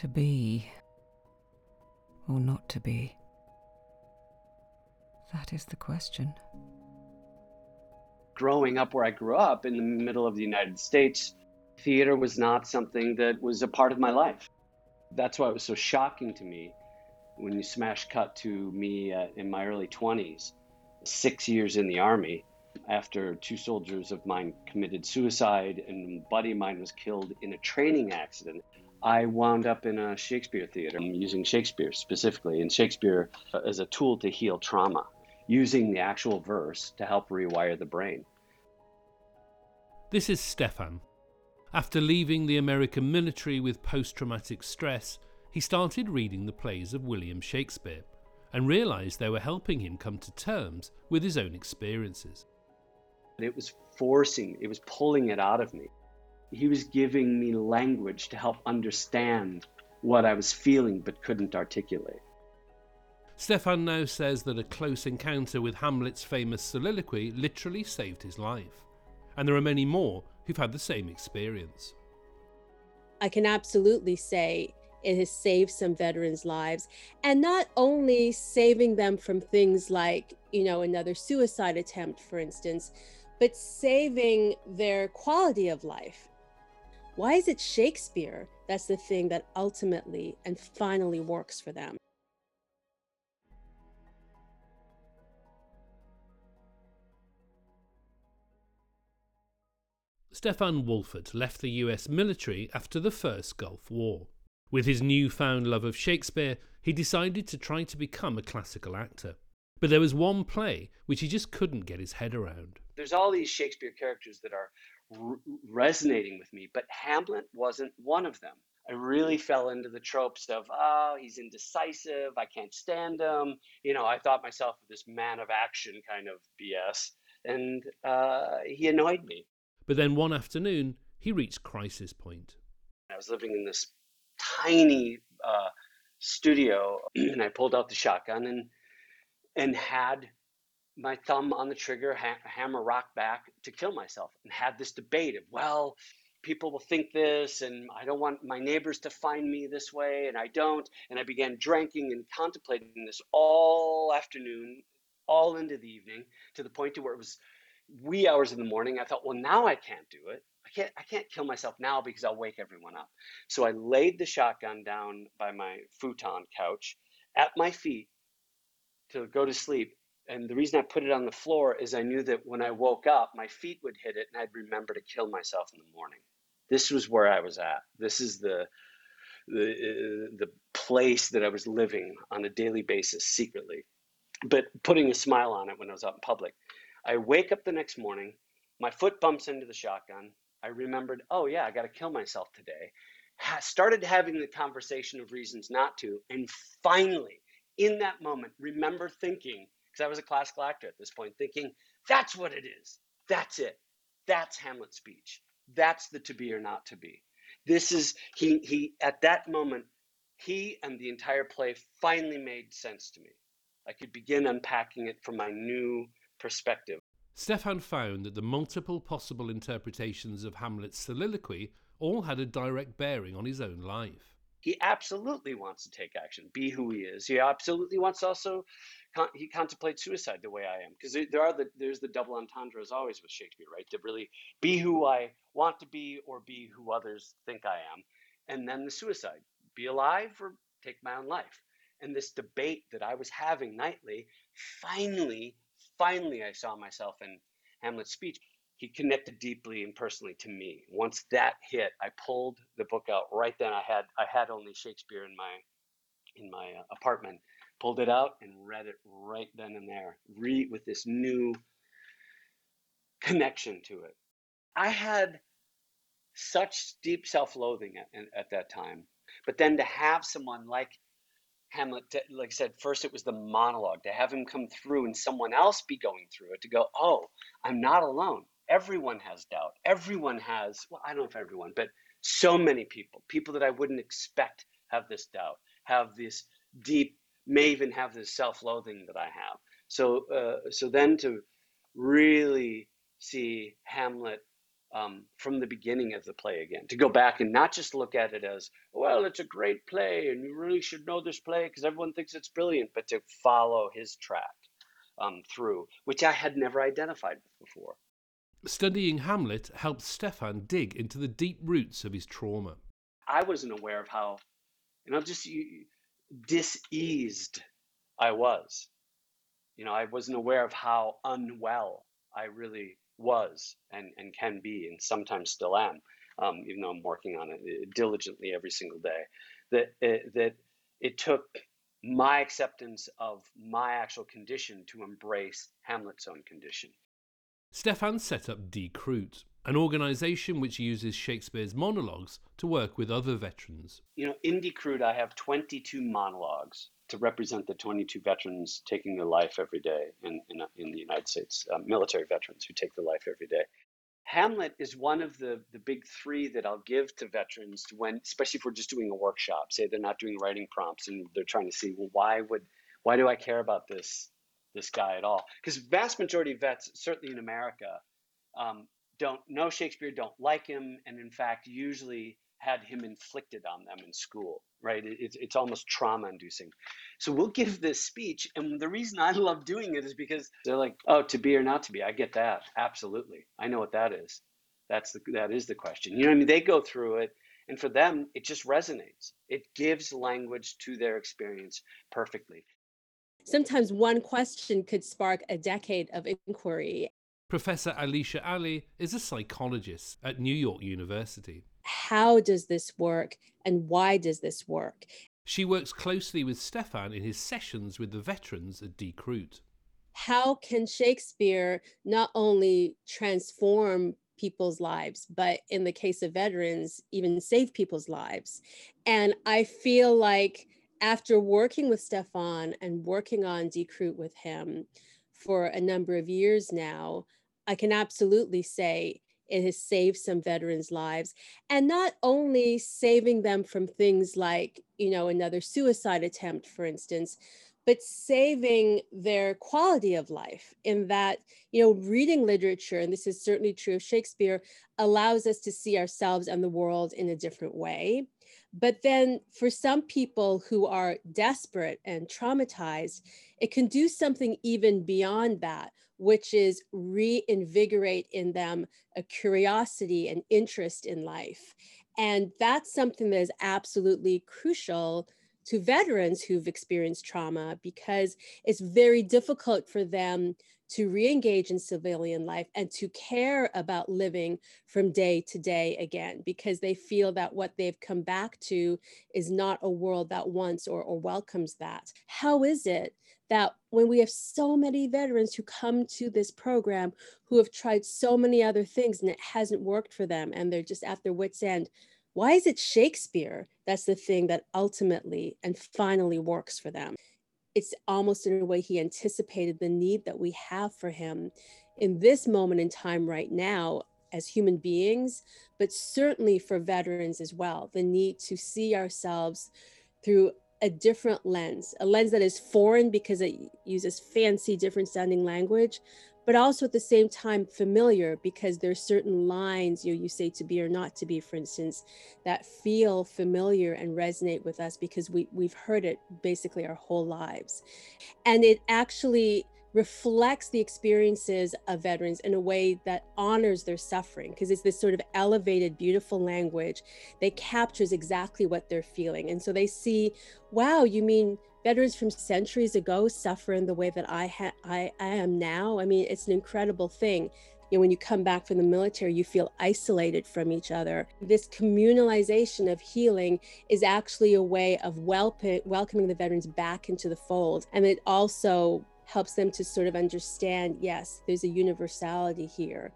To be or not to be? That is the question. Growing up where I grew up in the middle of the United States, theater was not something that was a part of my life. That's why it was so shocking to me when you smash cut to me uh, in my early 20s, six years in the Army, after two soldiers of mine committed suicide and a buddy of mine was killed in a training accident. I wound up in a Shakespeare theater using Shakespeare specifically, and Shakespeare uh, as a tool to heal trauma, using the actual verse to help rewire the brain. This is Stephan. After leaving the American military with post traumatic stress, he started reading the plays of William Shakespeare and realised they were helping him come to terms with his own experiences. It was forcing, it was pulling it out of me. He was giving me language to help understand what I was feeling but couldn't articulate. Stephan now says that a close encounter with Hamlet's famous soliloquy literally saved his life. And there are many more who've had the same experience. I can absolutely say it has saved some veterans' lives. And not only saving them from things like, you know, another suicide attempt, for instance, but saving their quality of life. Why is it Shakespeare that's the thing that ultimately and finally works for them? Stephan Wolfert left the US military after the First Gulf War. With his newfound love of Shakespeare, he decided to try to become a classical actor. But there was one play which he just couldn't get his head around. There's all these Shakespeare characters that are r- resonating with me, but Hamlet wasn't one of them. I really fell into the tropes of, oh, he's indecisive, I can't stand him. You know, I thought myself this man of action kind of BS, and uh, he annoyed me. But then one afternoon, he reached crisis point. I was living in this tiny uh, studio, and I pulled out the shotgun and and had my thumb on the trigger, ha- hammer rock back to kill myself, and had this debate of well, people will think this, and I don't want my neighbors to find me this way, and I don't. And I began drinking and contemplating this all afternoon, all into the evening, to the point to where it was wee hours in the morning. I thought, well, now I can't do it. I can't I can't kill myself now because I'll wake everyone up. So I laid the shotgun down by my futon couch at my feet to go to sleep. And the reason I put it on the floor is I knew that when I woke up, my feet would hit it and I'd remember to kill myself in the morning. This was where I was at. This is the the uh, the place that I was living on a daily basis secretly, but putting a smile on it when I was out in public. I wake up the next morning, my foot bumps into the shotgun. I remembered, oh yeah, I got to kill myself today. Ha- started having the conversation of reasons not to, and finally, in that moment, remember thinking, because I was a classical actor at this point, thinking, that's what it is. That's it. That's Hamlet's speech. That's the to be or not to be. This is he he at that moment, he and the entire play finally made sense to me. I could begin unpacking it from my new perspective. Stephan found that the multiple possible interpretations of Hamlet's soliloquy all had a direct bearing on his own life. He absolutely wants to take action, be who he is. He absolutely wants also he contemplates suicide the way I am because there are the there's the double entendre as always with Shakespeare, right? To really be who I want to be or be who others think I am, and then the suicide, be alive or take my own life. And this debate that I was having nightly finally finally I saw myself in Hamlet's speech. He connected deeply and personally to me. Once that hit, I pulled the book out right then. I had I had only Shakespeare in my in my uh, apartment. Pulled it out and read it right then and there. Read with this new connection to it. I had such deep self-loathing at, at that time, but then to have someone like Hamlet, like I said, first it was the monologue, to have him come through and someone else be going through it, to go, oh, I'm not alone. Everyone has doubt. Everyone has, well, I don't know if everyone, but so many people, people that I wouldn't expect have this doubt, have this deep, may even have this self loathing that I have. So, uh, so then to really see Hamlet um, from the beginning of the play again, to go back and not just look at it as, well, it's a great play and you really should know this play because everyone thinks it's brilliant, but to follow his track um, through, which I had never identified before. Studying Hamlet helped Stephan dig into the deep roots of his trauma. I wasn't aware of how, you know, just diseased I was. You know, I wasn't aware of how unwell I really was and, and can be, and sometimes still am, um, even though I'm working on it uh, diligently every single day. That it, uh, that it took my acceptance of my actual condition to embrace Hamlet's own condition. Stephan set up DE-CRUIT, an organization which uses Shakespeare's monologues to work with other veterans. You know, in DE-CRUIT, I have 22 monologues to represent the 22 veterans taking their life every day in, in, in the United States, uh, military veterans who take their life every day. Hamlet is one of the, the big three that I'll give to veterans when, especially if we're just doing a workshop, say they're not doing writing prompts and they're trying to see, well, why would, why do I care about this, this guy at all? Because vast majority of vets, certainly in America, um, don't know Shakespeare, don't like him, and in fact, usually had him inflicted on them in school, right? It, it's almost trauma inducing. So we'll give this speech. And the reason I love doing it is because they're like, oh, to be or not to be. I get that. Absolutely. I know what that is. That's the, that is the question. You know I mean? They go through it. And for them, it just resonates. It gives language to their experience perfectly. Sometimes one question could spark a decade of inquiry. Professor Alisha Ali is a psychologist at New York University how does this work and why does this work? She works closely with Stephan in his sessions with the veterans at Krut. How can Shakespeare not only transform people's lives, but in the case of veterans, even save people's lives? And I feel like after working with Stephan and working on DE-CRUIT with him for a number of years now, I can absolutely say it has saved some veterans' lives. And not only saving them from things like, you know, another suicide attempt, for instance, but saving their quality of life in that, you know, reading literature, and this is certainly true of Shakespeare, allows us to see ourselves and the world in a different way. But then for some people who are desperate and traumatized, it can do something even beyond that, which is reinvigorate in them a curiosity and interest in life. And that's something that is absolutely crucial to veterans who've experienced trauma because it's very difficult for them to re-engage in civilian life and to care about living from day to day again because they feel that what they've come back to is not a world that wants or, or welcomes that. How is it that when we have so many veterans who come to this program who have tried so many other things and it hasn't worked for them and they're just at their wits end why is it shakespeare that's the thing that ultimately and finally works for them it's almost in a way he anticipated the need that we have for him in this moment in time right now as human beings but certainly for veterans as well the need to see ourselves through a different lens, a lens that is foreign because it uses fancy, different sounding language, but also at the same time familiar because there's certain lines you know, you say to be or not to be, for instance, that feel familiar and resonate with us because we, we've heard it basically our whole lives. And it actually reflects the experiences of veterans in a way that honors their suffering because it's this sort of elevated beautiful language that captures exactly what they're feeling and so they see wow you mean veterans from centuries ago suffer in the way that I, ha- I, I am now i mean it's an incredible thing you know, when you come back from the military, you feel isolated from each other. This communalization of healing is actually a way of welcoming the veterans back into the fold. And it also helps them to sort of understand yes, there's a universality here